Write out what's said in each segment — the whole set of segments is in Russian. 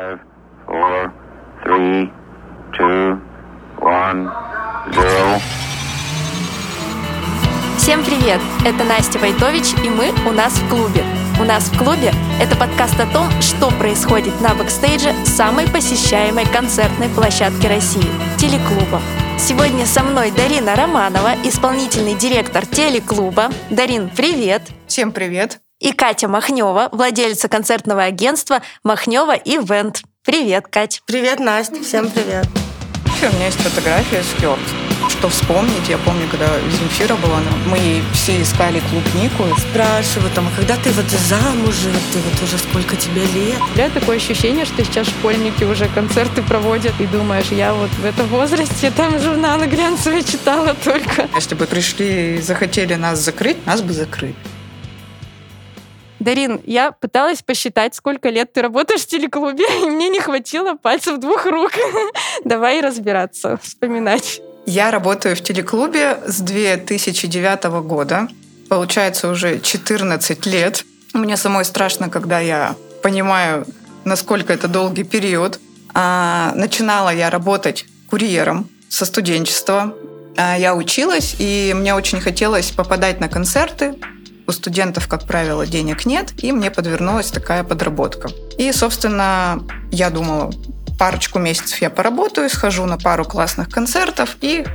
Five, four, three, two, one, zero. Всем привет! Это Настя Войтович, и мы у нас в клубе. У нас в клубе – это подкаст о том, что происходит на бэкстейдже самой посещаемой концертной площадки России – телеклуба. Сегодня со мной Дарина Романова, исполнительный директор телеклуба. Дарин, привет! Всем привет! И Катя Махнева, владельца концертного агентства Махнева Ивент. Привет, Кать! Привет, Настя! Всем привет! У меня есть фотография с Хёрд. Что вспомнить, я помню, когда Земфира была, мы ей все искали клубнику. Спрашиваю, там, а когда ты вот замужем, ты вот уже сколько тебе лет? У меня такое ощущение, что сейчас школьники уже концерты проводят, и думаешь, я вот в этом возрасте там журналы глянцевые читала только. Если бы пришли и захотели нас закрыть, нас бы закрыли. Дарин, я пыталась посчитать, сколько лет ты работаешь в телеклубе, и мне не хватило пальцев двух рук. Давай разбираться, вспоминать. Я работаю в телеклубе с 2009 года. Получается уже 14 лет. Мне самой страшно, когда я понимаю, насколько это долгий период. А, начинала я работать курьером со студенчества. А, я училась, и мне очень хотелось попадать на концерты, у студентов, как правило, денег нет, и мне подвернулась такая подработка. И, собственно, я думала, парочку месяцев я поработаю, схожу на пару классных концертов, и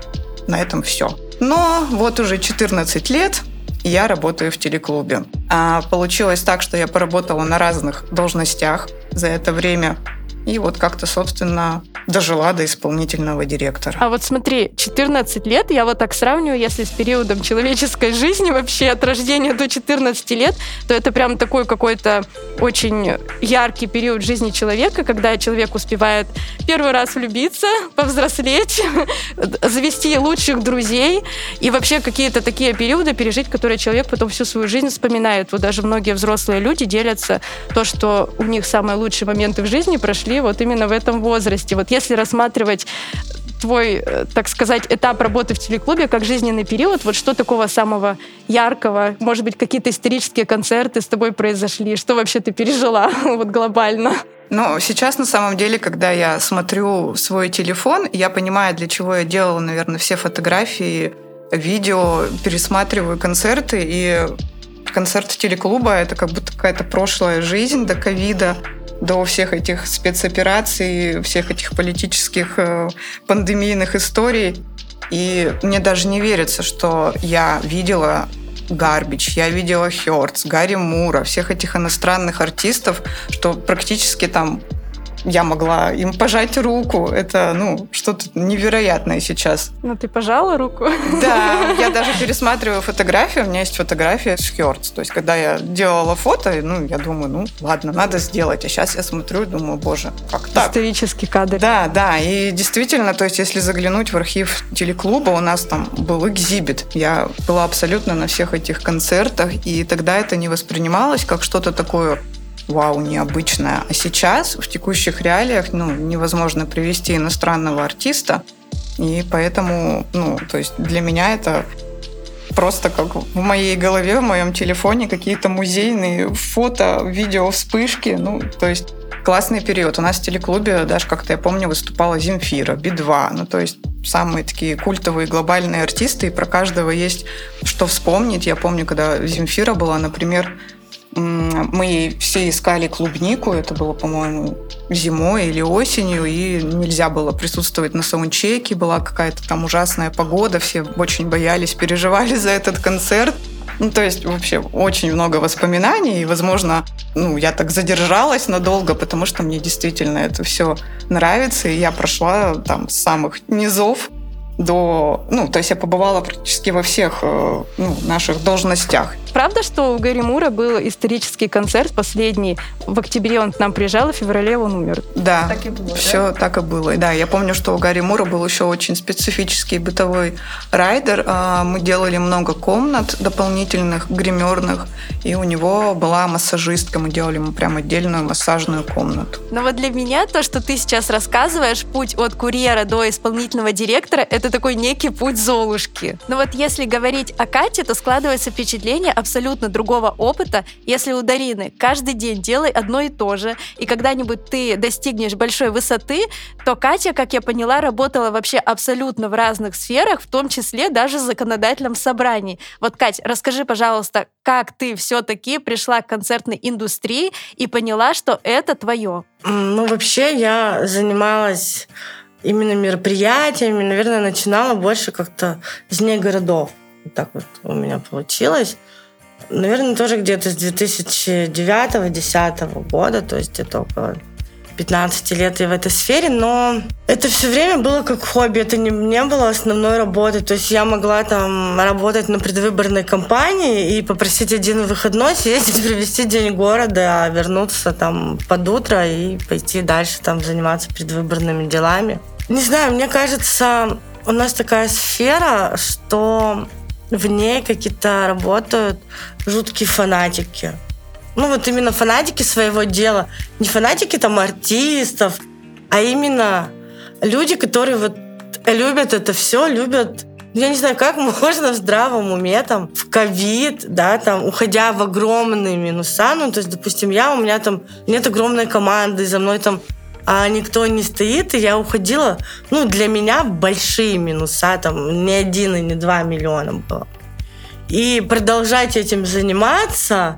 на этом все. Но вот уже 14 лет я работаю в телеклубе. А получилось так, что я поработала на разных должностях за это время. И вот как-то, собственно, дожила до исполнительного директора. А вот смотри, 14 лет, я вот так сравниваю, если с периодом человеческой жизни вообще от рождения до 14 лет, то это прям такой какой-то очень яркий период жизни человека, когда человек успевает первый раз влюбиться, повзрослеть, завести лучших друзей и вообще какие-то такие периоды пережить, которые человек потом всю свою жизнь вспоминает. Вот даже многие взрослые люди делятся то, что у них самые лучшие моменты в жизни прошли вот именно в этом возрасте. Вот если рассматривать твой, э, так сказать, этап работы в телеклубе как жизненный период, вот что такого самого яркого, может быть, какие-то исторические концерты с тобой произошли, что вообще ты пережила вот глобально? Ну, сейчас на самом деле, когда я смотрю свой телефон, я понимаю, для чего я делала, наверное, все фотографии, видео, пересматриваю концерты, и концерты телеклуба — это как будто какая-то прошлая жизнь до ковида до всех этих спецопераций, всех этих политических э, пандемийных историй. И мне даже не верится, что я видела Гарбич, я видела Хёрдс, Гарри Мура, всех этих иностранных артистов, что практически там я могла им пожать руку. Это, ну, что-то невероятное сейчас. Ну, ты пожала руку? Да, я даже пересматриваю фотографии. У меня есть фотография с Хёрдс. То есть, когда я делала фото, ну, я думаю, ну, ладно, надо сделать. А сейчас я смотрю и думаю, боже, как так? Исторический кадр. Да, да. И действительно, то есть, если заглянуть в архив телеклуба, у нас там был экзибит. Я была абсолютно на всех этих концертах, и тогда это не воспринималось как что-то такое вау, необычное. А сейчас, в текущих реалиях, ну, невозможно привести иностранного артиста, и поэтому, ну, то есть для меня это просто как в моей голове, в моем телефоне какие-то музейные фото, видео, вспышки, ну, то есть классный период. У нас в телеклубе даже, как-то я помню, выступала Земфира, Би-2, ну, то есть самые такие культовые глобальные артисты, и про каждого есть что вспомнить. Я помню, когда Земфира была, например, мы все искали клубнику, это было, по-моему, зимой или осенью, и нельзя было присутствовать на саундчеке, была какая-то там ужасная погода, все очень боялись, переживали за этот концерт. Ну, то есть вообще очень много воспоминаний, и, возможно, ну, я так задержалась надолго, потому что мне действительно это все нравится, и я прошла там с самых низов до... Ну, то есть я побывала практически во всех э, ну, наших должностях. Правда, что у Гарри Мура был исторический концерт последний? В октябре он к нам приезжал, а в феврале он умер. Да, так и было, все да? так и было. Да, я помню, что у Гарри Мура был еще очень специфический бытовой райдер. А, мы делали много комнат дополнительных, гримерных, и у него была массажистка. Мы делали ему прям отдельную массажную комнату. Но вот для меня то, что ты сейчас рассказываешь, путь от курьера до исполнительного директора, это такой некий путь Золушки. Но вот если говорить о Кате, то складывается впечатление абсолютно другого опыта. Если у Дарины каждый день делай одно и то же, и когда-нибудь ты достигнешь большой высоты, то Катя, как я поняла, работала вообще абсолютно в разных сферах, в том числе даже в законодательном собрании. Вот, Кать, расскажи, пожалуйста, как ты все-таки пришла к концертной индустрии и поняла, что это твое? Ну, вообще, я занималась именно мероприятиями, наверное, начинала больше как-то вне городов. Вот так вот у меня получилось. Наверное, тоже где-то с 2009-2010 года, то есть где-то около 15 лет я в этой сфере, но это все время было как хобби, это не, не было основной работой. То есть я могла там работать на предвыборной кампании и попросить один выходной съездить, привезти день города, а вернуться там под утро и пойти дальше там заниматься предвыборными делами. Не знаю, мне кажется, у нас такая сфера, что в ней какие-то работают жуткие фанатики. Ну вот именно фанатики своего дела, не фанатики там артистов, а именно люди, которые вот любят это все, любят я не знаю, как можно в здравом уме, там, в ковид, да, там, уходя в огромные минуса, ну, то есть, допустим, я, у меня там нет огромной команды, за мной там а никто не стоит, и я уходила, ну, для меня большие минуса, там, не один и не два миллиона было. И продолжать этим заниматься,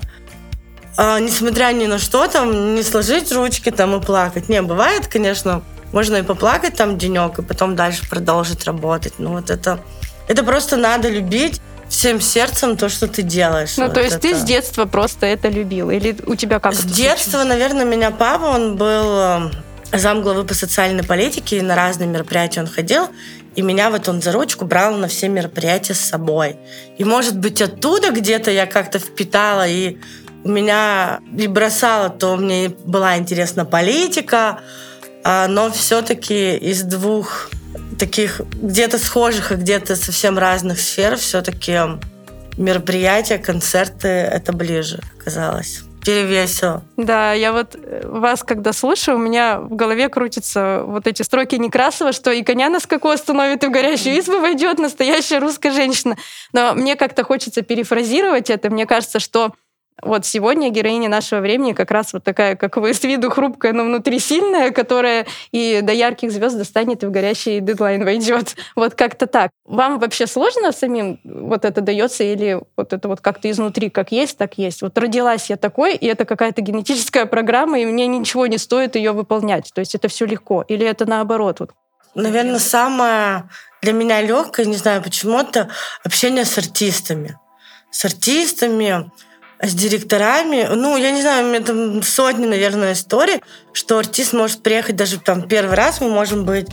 а, несмотря ни на что, там, не сложить ручки там и плакать. Не, бывает, конечно, можно и поплакать там денек, и потом дальше продолжить работать. Ну вот это, это просто надо любить всем сердцем то, что ты делаешь. Ну, вот то есть это. ты с детства просто это любил? Или у тебя как С детства, случилось? наверное, меня папа, он был э, замглавы по социальной политике, и на разные мероприятия он ходил, и меня вот он за ручку брал на все мероприятия с собой. И, может быть, оттуда где-то я как-то впитала и меня и бросало, то мне была интересна политика, а, но все-таки из двух таких где-то схожих и где-то совсем разных сфер все-таки мероприятия, концерты это ближе оказалось. Перевесило. Да, я вот э, вас, когда слушаю, у меня в голове крутятся вот эти строки Некрасова, что и коня на скаку остановит, и в горящую избу войдет настоящая русская женщина. Но мне как-то хочется перефразировать это. Мне кажется, что вот сегодня героиня нашего времени как раз вот такая, как вы, с виду хрупкая, но внутри сильная, которая и до ярких звезд достанет, и в горящий дедлайн войдет. Вот как-то так. Вам вообще сложно самим вот это дается или вот это вот как-то изнутри, как есть, так есть? Вот родилась я такой, и это какая-то генетическая программа, и мне ничего не стоит ее выполнять. То есть это все легко. Или это наоборот? Вот. Наверное, самое для меня легкое, не знаю почему-то, общение с артистами. С артистами, с директорами. Ну, я не знаю, у меня там сотни, наверное, историй, что артист может приехать даже там первый раз, мы можем быть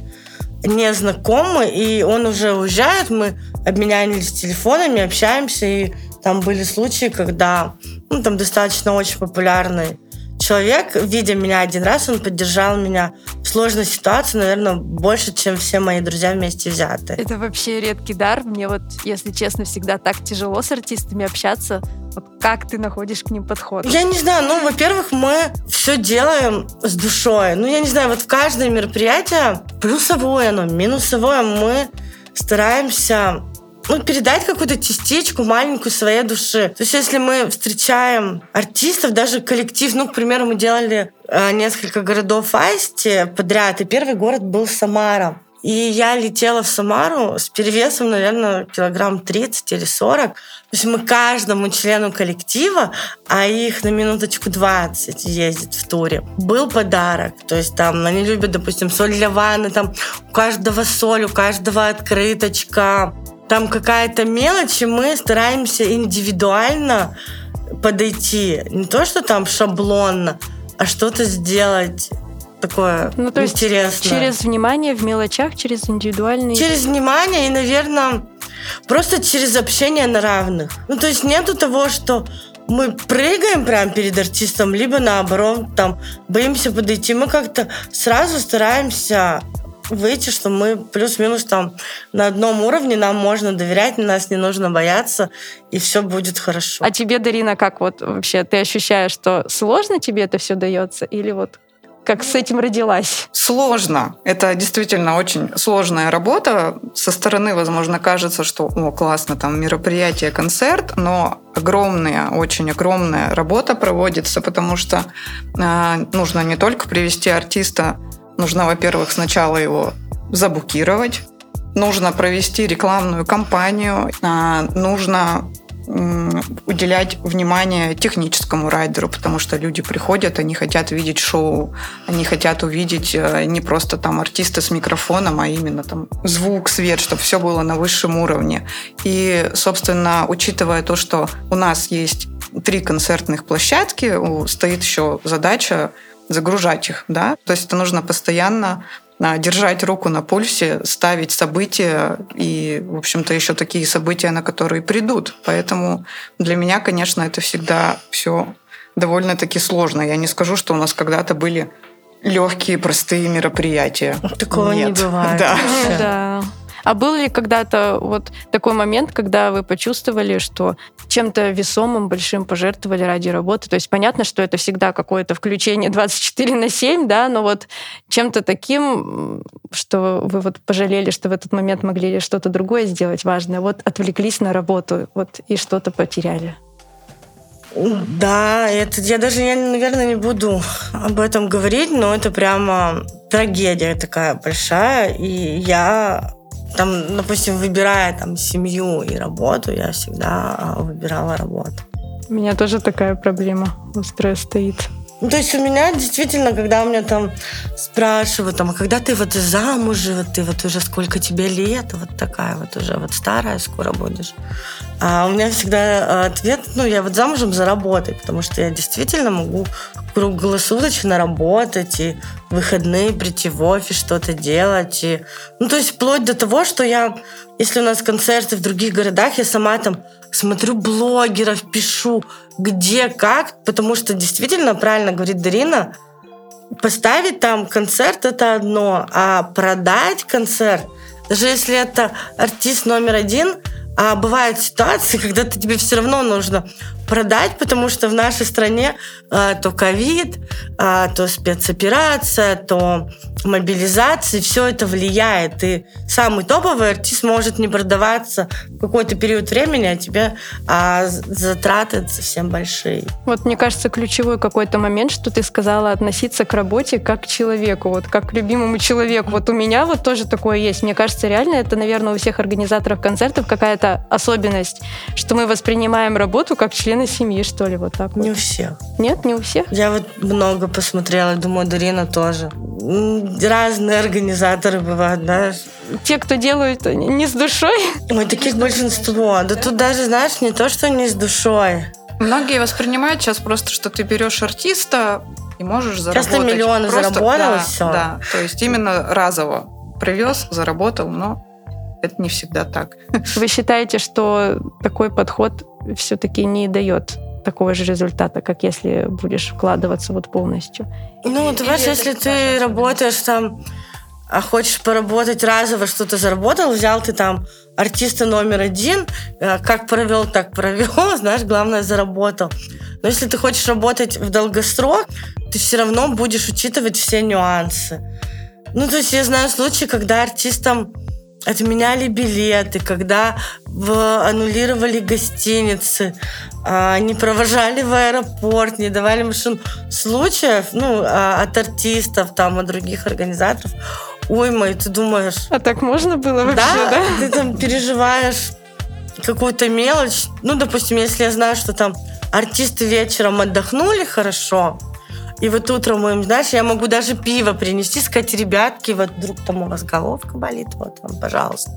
не знакомы, и он уже уезжает, мы обменялись телефонами, общаемся, и там были случаи, когда ну, там достаточно очень популярный человек, видя меня один раз, он поддержал меня в сложной ситуации, наверное, больше, чем все мои друзья вместе взятые. Это вообще редкий дар. Мне вот, если честно, всегда так тяжело с артистами общаться. Вот как ты находишь к ним подход? Я не знаю, ну, во-первых, мы все делаем с душой. Ну, я не знаю, вот в каждое мероприятие плюсовое оно, минусовое мы стараемся ну, передать какую-то частичку маленькую своей души. То есть, если мы встречаем артистов, даже коллектив, ну, к примеру, мы делали э, несколько городов Асти подряд, и первый город был Самара. И я летела в Самару с перевесом, наверное, килограмм 30 или 40. То есть мы каждому члену коллектива, а их на минуточку 20 ездит в туре, был подарок. То есть там они любят, допустим, соль для ванны, там у каждого соль, у каждого открыточка. Там какая-то мелочь, и мы стараемся индивидуально подойти. Не то, что там шаблонно, а что-то сделать такое Ну, то есть интересное. через внимание в мелочах, через индивидуальные... Через внимание и, наверное, просто через общение на равных. Ну, то есть нету того, что мы прыгаем прямо перед артистом, либо наоборот, там, боимся подойти. Мы как-то сразу стараемся выйти, что мы плюс-минус там на одном уровне, нам можно доверять, нас не нужно бояться, и все будет хорошо. А тебе, Дарина, как вот вообще ты ощущаешь, что сложно тебе это все дается? Или вот как с этим родилась? Сложно. Это действительно очень сложная работа. Со стороны, возможно, кажется, что о, классно, там мероприятие, концерт, но огромная, очень огромная работа проводится, потому что э, нужно не только привести артиста, нужно, во-первых, сначала его забукировать, нужно провести рекламную кампанию, э, нужно уделять внимание техническому райдеру, потому что люди приходят, они хотят видеть шоу, они хотят увидеть э, не просто там артиста с микрофоном, а именно там звук, свет, чтобы все было на высшем уровне. И, собственно, учитывая то, что у нас есть три концертных площадки, стоит еще задача загружать их, да, то есть это нужно постоянно держать руку на пульсе, ставить события и, в общем-то, еще такие события, на которые придут. Поэтому для меня, конечно, это всегда все довольно-таки сложно. Я не скажу, что у нас когда-то были легкие, простые мероприятия. Такого Нет. не бывает. Да. да. А был ли когда-то вот такой момент, когда вы почувствовали, что чем-то весомым, большим пожертвовали ради работы? То есть понятно, что это всегда какое-то включение 24 на 7, да, но вот чем-то таким, что вы вот пожалели, что в этот момент могли что-то другое сделать важное, вот отвлеклись на работу, вот и что-то потеряли. Да, это я даже, я, наверное, не буду об этом говорить, но это прямо трагедия такая большая. И я там, допустим, выбирая там семью и работу, я всегда а, выбирала работу. У меня тоже такая проблема острая стоит. Ну, то есть у меня действительно, когда у меня там спрашивают, там, а когда ты вот замуж, вот ты вот уже сколько тебе лет, вот такая вот уже вот старая скоро будешь. А у меня всегда а, ответ, ну, я вот замужем за работой, потому что я действительно могу круглосуточно работать и выходные прийти в офис, что-то делать. И, ну, то есть вплоть до того, что я, если у нас концерты в других городах, я сама там смотрю блогеров, пишу, где, как, потому что действительно, правильно говорит Дарина, поставить там концерт — это одно, а продать концерт, даже если это артист номер один — а бывают ситуации, когда ты, тебе все равно нужно продать, потому что в нашей стране а, то ковид, а, то спецоперация, то мобилизация, все это влияет. И самый топовый артист может не продаваться в какой-то период времени, а тебе а, затраты совсем большие. Вот мне кажется, ключевой какой-то момент, что ты сказала относиться к работе как к человеку, вот как к любимому человеку. Вот у меня вот тоже такое есть. Мне кажется, реально это, наверное, у всех организаторов концертов какая-то особенность, что мы воспринимаем работу как член члены семьи, что ли, вот так Не вот? у всех. Нет, не у всех? Я вот много посмотрела, думаю, Дарина тоже. Разные организаторы бывают, да. Те, кто делают не с душой? Ой, таких большинство. Да тут даже, знаешь, не то, что не с душой. Многие воспринимают сейчас просто, что ты берешь артиста и можешь заработать. Просто миллионы просто, заработал, да, все. Да, то есть именно разово привез, заработал, но это не всегда так. Вы считаете, что такой подход все-таки не дает такого же результата, как если будешь вкладываться вот полностью? Ну, ты понимаешь, если ты работаешь там, а хочешь поработать разово, что-то заработал, взял ты там артиста номер один, э, как провел, так провел, знаешь, главное заработал. Но если ты хочешь работать в долгосрок, ты все равно будешь учитывать все нюансы. Ну, то есть я знаю случаи, когда артистам отменяли билеты, когда в, аннулировали гостиницы, а, не провожали в аэропорт, не давали машин. Случаев, ну, а, от артистов, там, от других организаторов, ой, мой, ты думаешь... А так можно было вообще, да? да? Ты там переживаешь какую-то мелочь. Ну, допустим, если я знаю, что там артисты вечером отдохнули хорошо, и вот утром им, знаешь, я могу даже пиво принести, сказать, ребятки, вот вдруг там у вас головка болит, вот вам, пожалуйста.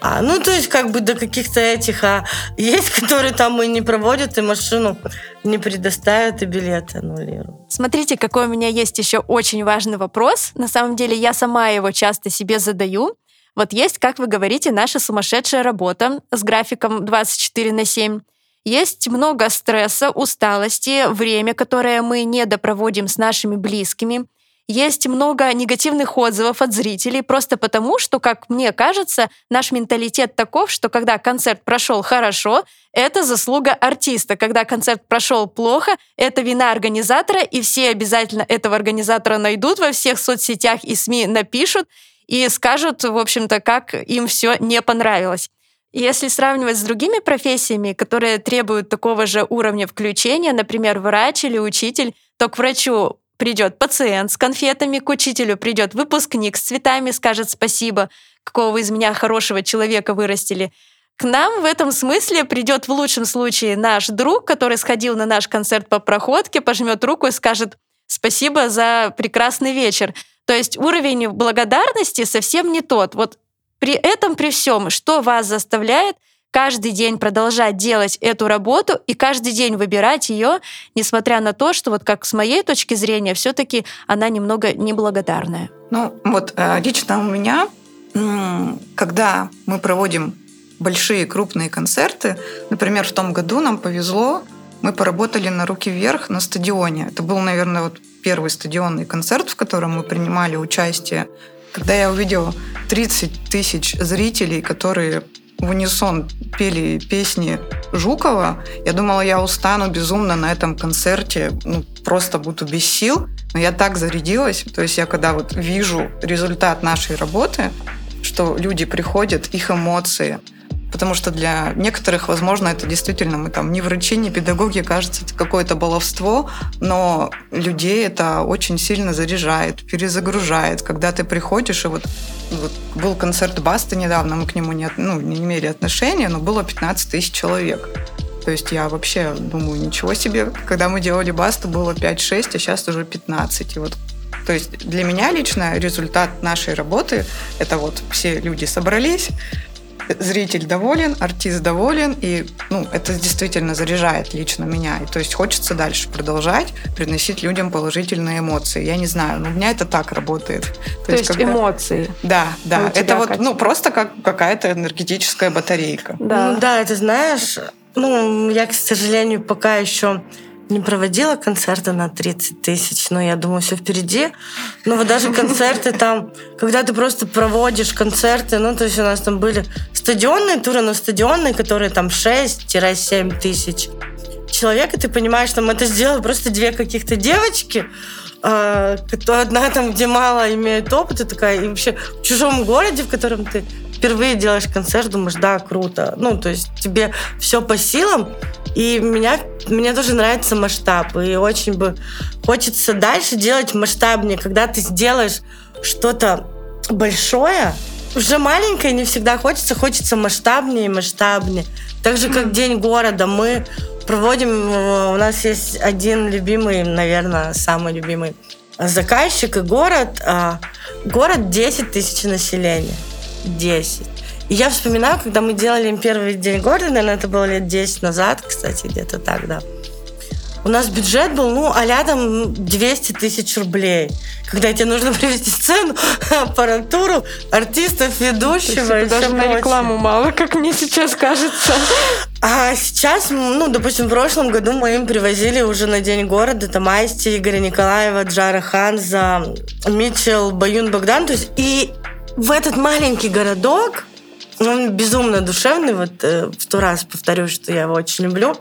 А, ну, то есть, как бы до каких-то этих, а есть, которые там и не проводят, и машину не предоставят, и билеты аннулируют. Смотрите, какой у меня есть еще очень важный вопрос. На самом деле, я сама его часто себе задаю. Вот есть, как вы говорите, наша сумасшедшая работа с графиком 24 на 7. Есть много стресса, усталости, время, которое мы не допроводим с нашими близкими. есть много негативных отзывов от зрителей, просто потому, что, как мне кажется, наш менталитет таков, что когда концерт прошел хорошо, это заслуга артиста. Когда концерт прошел плохо, это вина организатора, и все обязательно этого организатора найдут во всех соцсетях и СМИ напишут и скажут, в общем-то, как им все не понравилось. Если сравнивать с другими профессиями, которые требуют такого же уровня включения, например, врач или учитель, то к врачу придет пациент с конфетами, к учителю придет выпускник с цветами, скажет спасибо, какого вы из меня хорошего человека вырастили. К нам в этом смысле придет в лучшем случае наш друг, который сходил на наш концерт по проходке, пожмет руку и скажет спасибо за прекрасный вечер. То есть уровень благодарности совсем не тот. Вот при этом, при всем, что вас заставляет каждый день продолжать делать эту работу и каждый день выбирать ее, несмотря на то, что вот как с моей точки зрения, все-таки она немного неблагодарная. Ну вот э, лично у меня, когда мы проводим большие крупные концерты, например, в том году нам повезло, мы поработали на руки вверх на стадионе. Это был, наверное, вот первый стадионный концерт, в котором мы принимали участие. Когда я увидела 30 тысяч зрителей, которые в унисон пели песни Жукова. Я думала, я устану безумно на этом концерте, ну, просто буду без сил. Но я так зарядилась. То есть я когда вот вижу результат нашей работы, что люди приходят, их эмоции – Потому что для некоторых, возможно, это действительно мы там не врачи, не педагоги, кажется, это какое-то баловство, но людей это очень сильно заряжает, перезагружает. Когда ты приходишь, и вот, вот был концерт Баста недавно, мы к нему не, ну, не имели отношения, но было 15 тысяч человек. То есть я вообще думаю, ничего себе, когда мы делали Басту, было 5-6, а сейчас уже 15. И вот то есть для меня лично результат нашей работы – это вот все люди собрались, зритель доволен, артист доволен, и ну, это действительно заряжает лично меня. И, то есть хочется дальше продолжать приносить людям положительные эмоции. Я не знаю, но у меня это так работает. То, то есть, когда... эмоции. Да, да. Это вот, ну, просто как какая-то энергетическая батарейка. Да. Ну, да, это знаешь, ну, я, к сожалению, пока еще не проводила концерты на 30 тысяч, но я думаю, все впереди. Но вот даже концерты там, когда ты просто проводишь концерты, ну, то есть у нас там были стадионные туры, но стадионные, которые там 6-7 тысяч человек, и ты понимаешь, что мы это сделали просто две каких-то девочки, а, одна там, где мало имеет опыта, такая, и вообще в чужом городе, в котором ты впервые делаешь концерт, думаешь, да, круто. Ну, то есть тебе все по силам, и меня, мне тоже нравится масштаб. И очень бы хочется дальше делать масштабнее. Когда ты сделаешь что-то большое, уже маленькое не всегда хочется, хочется масштабнее и масштабнее. Так же, как День города. Мы проводим, э, у нас есть один любимый, наверное, самый любимый заказчик и город. А, город 10 тысяч населения. 10. И я вспоминаю, когда мы делали им первый день города, наверное, это было лет 10 назад, кстати, где-то так, да. У нас бюджет был, ну, а рядом 200 тысяч рублей. Когда тебе нужно привести сцену, аппаратуру, артистов, ведущего. И даже на рекламу мало, как мне сейчас кажется. А сейчас, ну, допустим, в прошлом году мы им привозили уже на День города там Асти, Игоря Николаева, Джара Ханза, Митчел, Баюн Богдан. То есть и в этот маленький городок он безумно душевный, вот э, в сто раз повторю, что я его очень люблю.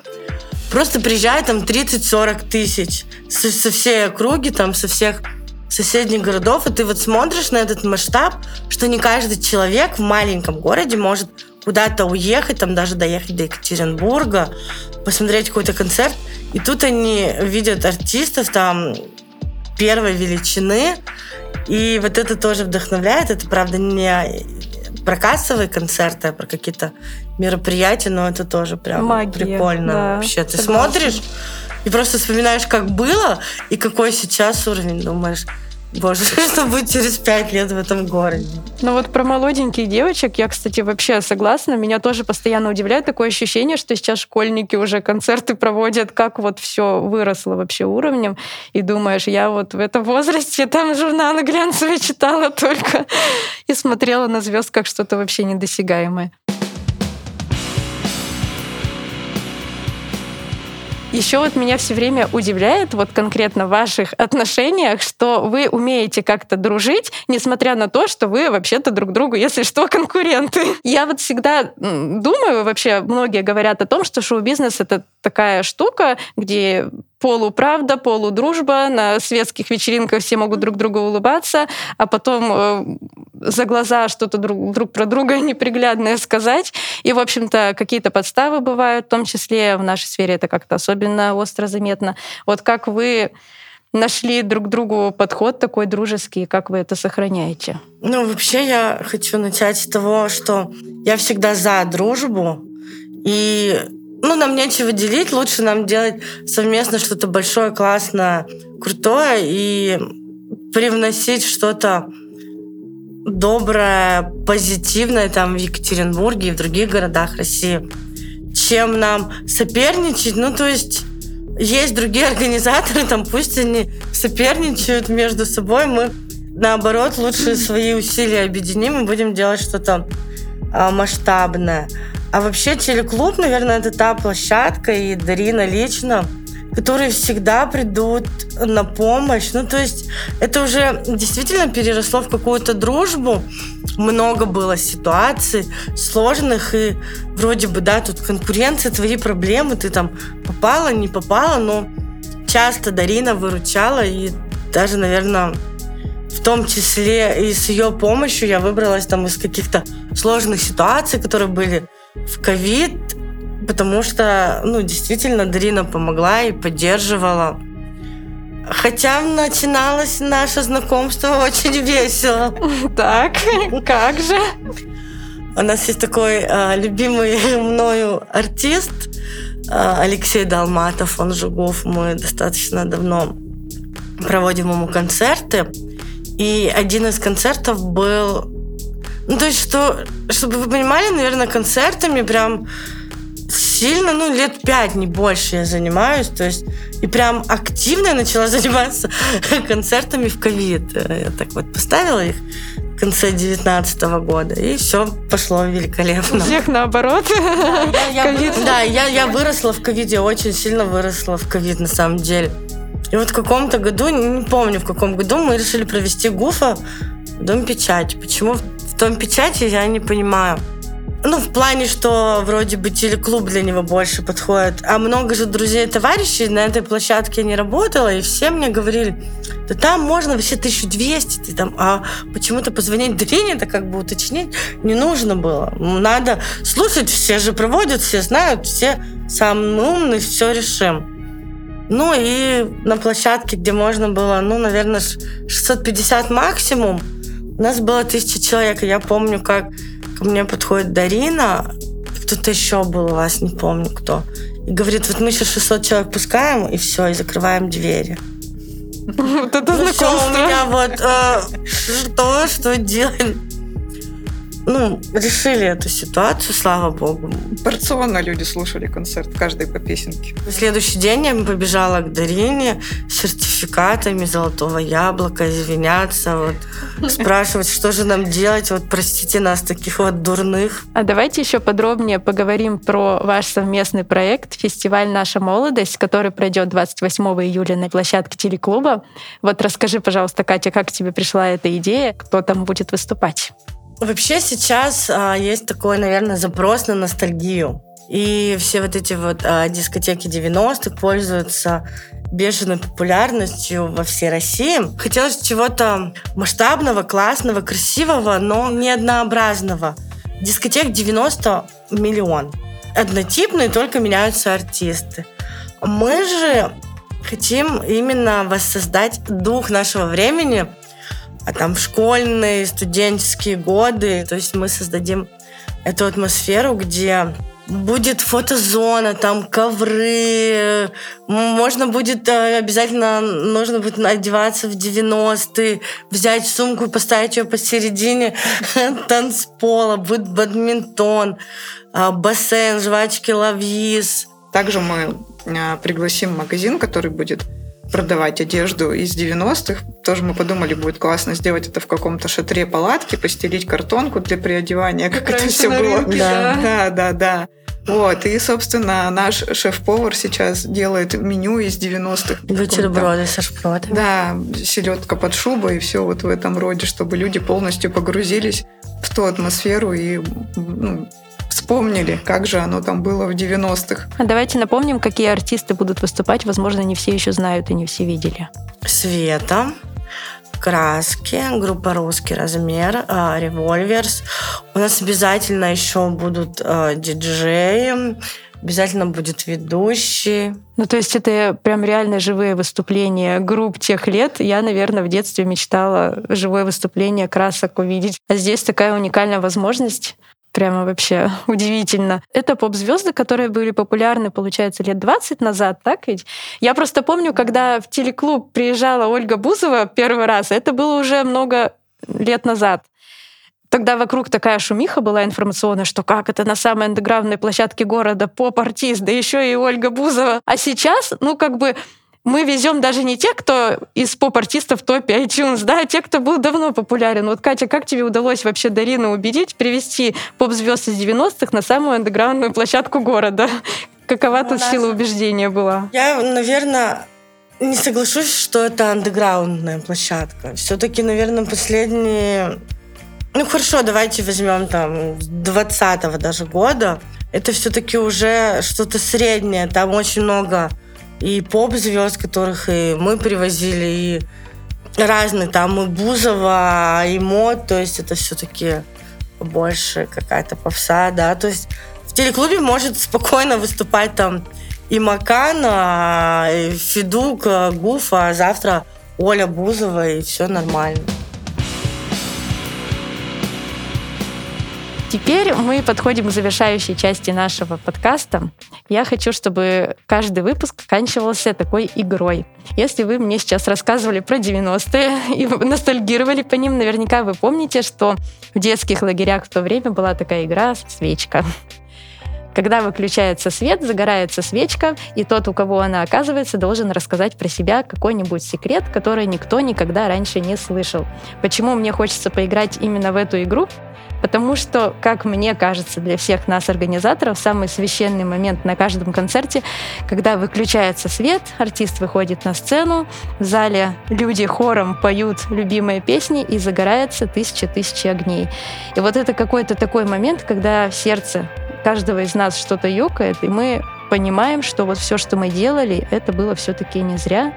Просто приезжает там 30-40 тысяч со, со всей округи, там, со всех соседних городов, и ты вот смотришь на этот масштаб, что не каждый человек в маленьком городе может куда-то уехать, там даже доехать до Екатеринбурга, посмотреть какой-то концерт. И тут они видят артистов там первой величины, и вот это тоже вдохновляет. Это, правда, не про кассовые концерты, а про какие-то мероприятия, но это тоже прям Магия, прикольно да, вообще. Ты согласна. смотришь и просто вспоминаешь, как было и какой сейчас уровень, думаешь, Боже, что будет через пять лет в этом городе? Ну вот про молоденьких девочек я, кстати, вообще согласна. Меня тоже постоянно удивляет такое ощущение, что сейчас школьники уже концерты проводят, как вот все выросло вообще уровнем. И думаешь, я вот в этом возрасте там журналы глянцевые читала только и смотрела на звезд как что-то вообще недосягаемое. Еще вот меня все время удивляет вот конкретно в ваших отношениях, что вы умеете как-то дружить, несмотря на то, что вы вообще-то друг другу, если что, конкуренты. Я вот всегда думаю, вообще многие говорят о том, что шоу-бизнес — это такая штука, где полуправда, полудружба, на светских вечеринках все могут друг другу улыбаться, а потом э, за глаза что-то друг, друг про друга неприглядное сказать. И, в общем-то, какие-то подставы бывают, в том числе в нашей сфере это как-то особенно остро заметно. Вот как вы нашли друг другу подход такой дружеский, как вы это сохраняете? Ну, вообще я хочу начать с того, что я всегда за дружбу, и ну, нам нечего делить, лучше нам делать совместно что-то большое, классное, крутое и привносить что-то доброе, позитивное там в Екатеринбурге и в других городах России, чем нам соперничать. Ну, то есть есть другие организаторы, там пусть они соперничают между собой, мы наоборот лучше свои усилия объединим и будем делать что-то а, масштабное. А вообще телеклуб, наверное, это та площадка, и Дарина лично, которые всегда придут на помощь. Ну, то есть это уже действительно переросло в какую-то дружбу. Много было ситуаций сложных, и вроде бы, да, тут конкуренция, твои проблемы, ты там попала, не попала, но часто Дарина выручала, и даже, наверное, в том числе и с ее помощью я выбралась там из каких-то сложных ситуаций, которые были в ковид, потому что, ну, действительно, Дарина помогла и поддерживала. Хотя начиналось наше знакомство очень весело. Так, как же? У нас есть такой э, любимый мною артист э, Алексей Далматов, он Жугов. Мы достаточно давно проводим ему концерты. И один из концертов был ну, то есть, что, чтобы вы понимали, наверное, концертами прям сильно, ну, лет пять, не больше я занимаюсь. То есть, и прям активно я начала заниматься концертами в ковид. Я так вот поставила их в конце 2019 года, и все пошло великолепно. У всех наоборот. Да, я, я, да, я, я выросла в ковиде, очень сильно выросла в ковид на самом деле. И вот в каком-то году, не помню в каком году, мы решили провести ГУФа в Дом печати. Почему том печати, я не понимаю. Ну, в плане, что вроде бы телеклуб для него больше подходит. А много же друзей и товарищей на этой площадке не работала, и все мне говорили, да там можно вообще 1200, ты там, а почему-то позвонить Дрине, это как бы уточнить не нужно было. Надо слушать, все же проводят, все знают, все самые умные, все решим. Ну и на площадке, где можно было, ну, наверное, 650 максимум, у нас было тысяча человек, и я помню, как ко мне подходит Дарина, кто-то еще был у вас, не помню кто, и говорит, вот мы сейчас 600 человек пускаем, и все, и закрываем двери. Вот это ну, все, у меня вот э, что, что делать? Ну, решили эту ситуацию, слава богу. Порционно люди слушали концерт, каждой по песенке. На следующий день я побежала к Дарине с сертификатами золотого яблока, извиняться, вот, спрашивать, что же нам делать, вот простите нас, таких вот дурных. А давайте еще подробнее поговорим про ваш совместный проект «Фестиваль «Наша молодость», который пройдет 28 июля на площадке телеклуба. Вот расскажи, пожалуйста, Катя, как тебе пришла эта идея, кто там будет выступать? Вообще сейчас а, есть такой, наверное, запрос на ностальгию. И все вот эти вот а, дискотеки 90-х пользуются бешеной популярностью во всей России. Хотелось чего-то масштабного, классного, красивого, но не однообразного. Дискотек 90 миллион. Однотипные, только меняются артисты. Мы же хотим именно воссоздать дух нашего времени – а там школьные, студенческие годы. То есть мы создадим эту атмосферу, где будет фотозона, там ковры, можно будет э, обязательно, нужно будет одеваться в 90-е, взять сумку и поставить ее посередине танцпола, будет бадминтон, э, бассейн, жвачки лавьис. Также мы э, пригласим магазин, который будет продавать одежду из 90-х. Тоже мы подумали, будет классно сделать это в каком-то шатре палатки, постелить картонку для приодевания, как, как это все было. Рынке, да. да, да, да. Вот, и, собственно, наш шеф-повар сейчас делает меню из 90-х. Бутерброды со шпротами. Да, селедка под шубой и все вот в этом роде, чтобы люди полностью погрузились в ту атмосферу и ну, вспомнили, как же оно там было в 90-х. А давайте напомним, какие артисты будут выступать. Возможно, не все еще знают и не все видели. Света, краски, группа «Русский размер», э, «Револьверс». У нас обязательно еще будут э, диджеи, обязательно будет ведущий. Ну, то есть это прям реально живые выступления групп тех лет. Я, наверное, в детстве мечтала живое выступление красок увидеть. А здесь такая уникальная возможность Прямо вообще удивительно. Это поп-звезды, которые были популярны, получается, лет 20 назад, так ведь? Я просто помню, когда в телеклуб приезжала Ольга Бузова первый раз, это было уже много лет назад. Тогда вокруг такая шумиха была информационная, что как это на самой андеграундной площадке города поп-артист, да еще и Ольга Бузова. А сейчас, ну как бы мы везем даже не тех, кто из поп-артистов в топе iTunes, да, а те, кто был давно популярен. Вот, Катя, как тебе удалось вообще Дарину убедить привести поп-звезд из 90-х на самую андеграундную площадку города? Какова ну, тут нас... сила убеждения была? Я, наверное, не соглашусь, что это андеграундная площадка. Все-таки, наверное, последние... Ну хорошо, давайте возьмем там 20-го даже года. Это все-таки уже что-то среднее. Там очень много и поп-звезд, которых и мы привозили, и разные, там и Бузова, и Мод, то есть это все-таки больше какая-то попса, да, то есть в телеклубе может спокойно выступать там и Макана, и Федук, Гуфа, а завтра Оля Бузова, и все нормально. Теперь мы подходим к завершающей части нашего подкаста. Я хочу, чтобы каждый выпуск оканчивался такой игрой. Если вы мне сейчас рассказывали про 90-е и ностальгировали по ним, наверняка вы помните, что в детских лагерях в то время была такая игра «Свечка». Когда выключается свет, загорается свечка, и тот, у кого она оказывается, должен рассказать про себя какой-нибудь секрет, который никто никогда раньше не слышал. Почему мне хочется поиграть именно в эту игру? Потому что, как мне кажется, для всех нас, организаторов, самый священный момент на каждом концерте, когда выключается свет, артист выходит на сцену, в зале люди хором поют любимые песни и загорается тысяча-тысячи огней. И вот это какой-то такой момент, когда сердце каждого из нас что-то ёкает, и мы понимаем, что вот все, что мы делали, это было все-таки не зря.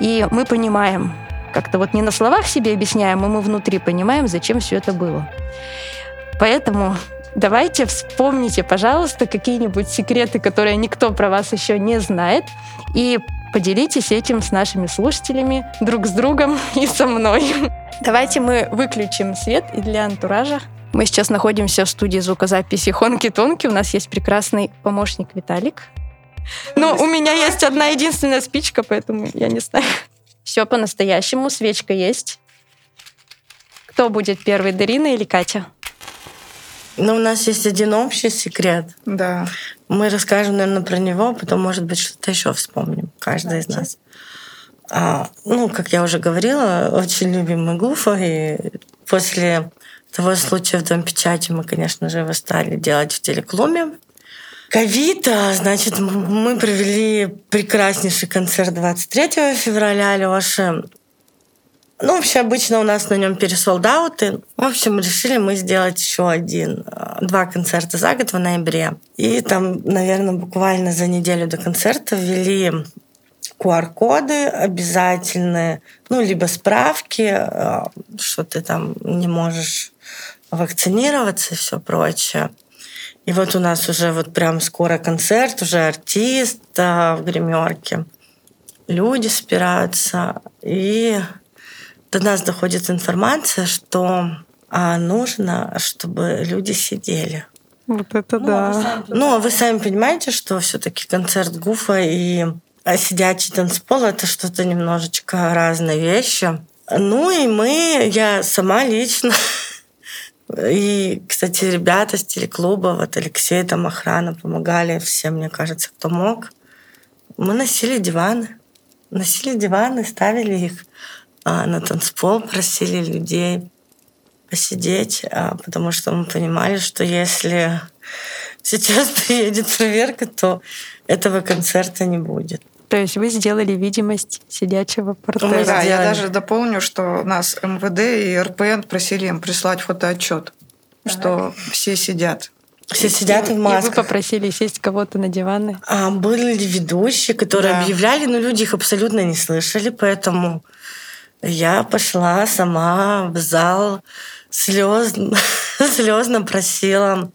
И мы понимаем, как-то вот не на словах себе объясняем, а мы внутри понимаем, зачем все это было. Поэтому давайте вспомните, пожалуйста, какие-нибудь секреты, которые никто про вас еще не знает, и поделитесь этим с нашими слушателями, друг с другом и со мной. Давайте мы выключим свет и для антуража. Мы сейчас находимся в студии звукозаписи Хонки-Тонки. У нас есть прекрасный помощник Виталик. Но у меня есть одна единственная спичка, поэтому я не знаю. Все по-настоящему, свечка есть. Кто будет первый, Дарина или Катя? Ну, у нас есть один общий секрет. Да. Мы расскажем, наверное, про него, потом, может быть, что-то еще вспомним, каждый из нас. А, ну, как я уже говорила, очень любим мы Гуфа, и после того случая в Дом печати мы, конечно же, его стали делать в телеклуме. Ковид, а, значит, мы провели прекраснейший концерт 23 февраля Лёши. Ну, вообще, обычно у нас на нем пересолдауты. В общем, решили мы сделать еще один, а, два концерта за год в ноябре. И там, наверное, буквально за неделю до концерта ввели QR-коды обязательные, ну, либо справки, а, что ты там не можешь вакцинироваться и все прочее. И вот у нас уже вот прям скоро концерт, уже артист а, в гримерке. Люди собираются. И до нас доходит информация, что а, нужно, чтобы люди сидели. Вот это ну, да. А ну, а вы сами понимаете, что все-таки концерт Гуфа и сидячий танцпол это что-то немножечко разные вещи. Ну и мы, я сама лично И, кстати, ребята с телеклуба, вот Алексей, там охрана помогали всем, мне кажется, кто мог. Мы носили диваны. Носили диваны, ставили их а, на танцпол, просили людей посидеть, а, потому что мы понимали, что если сейчас приедет проверка, то этого концерта не будет. То есть вы сделали видимость сидячего портера. Да, я даже дополню, что нас МВД и РПН просили им прислать фотоотчет, что все сидят. Все сидят в И вы масках. попросили сесть кого-то на диваны. А были ведущие, которые Да. объявляли, но люди их абсолютно не слышали, поэтому я пошла сама в зал, слезно, слезно просила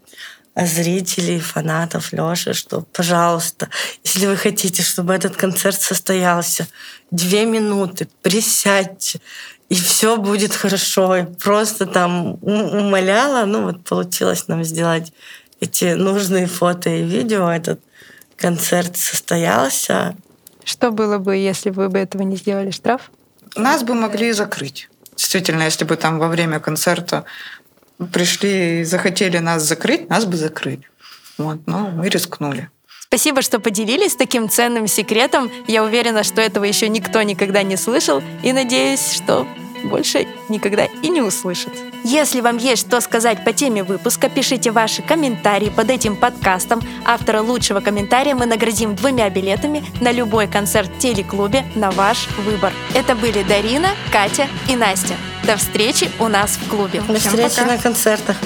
зрителей, фанатов Лёши, что, пожалуйста, если вы хотите, чтобы этот концерт состоялся, две минуты, присядьте, и все будет хорошо. И просто там ум- умоляла, ну вот получилось нам сделать эти нужные фото и видео. Этот концерт состоялся. Что было бы, если вы бы этого не сделали? Штраф? Нас бы могли закрыть. Действительно, если бы там во время концерта пришли и захотели нас закрыть, нас бы закрыли. Вот, но мы рискнули. Спасибо, что поделились таким ценным секретом. Я уверена, что этого еще никто никогда не слышал. И надеюсь, что больше никогда и не услышит. Если вам есть что сказать по теме выпуска, пишите ваши комментарии под этим подкастом. Автора лучшего комментария мы наградим двумя билетами на любой концерт в телеклубе на ваш выбор. Это были Дарина, Катя и Настя. До встречи у нас в клубе. До Всем встречи пока. на концертах.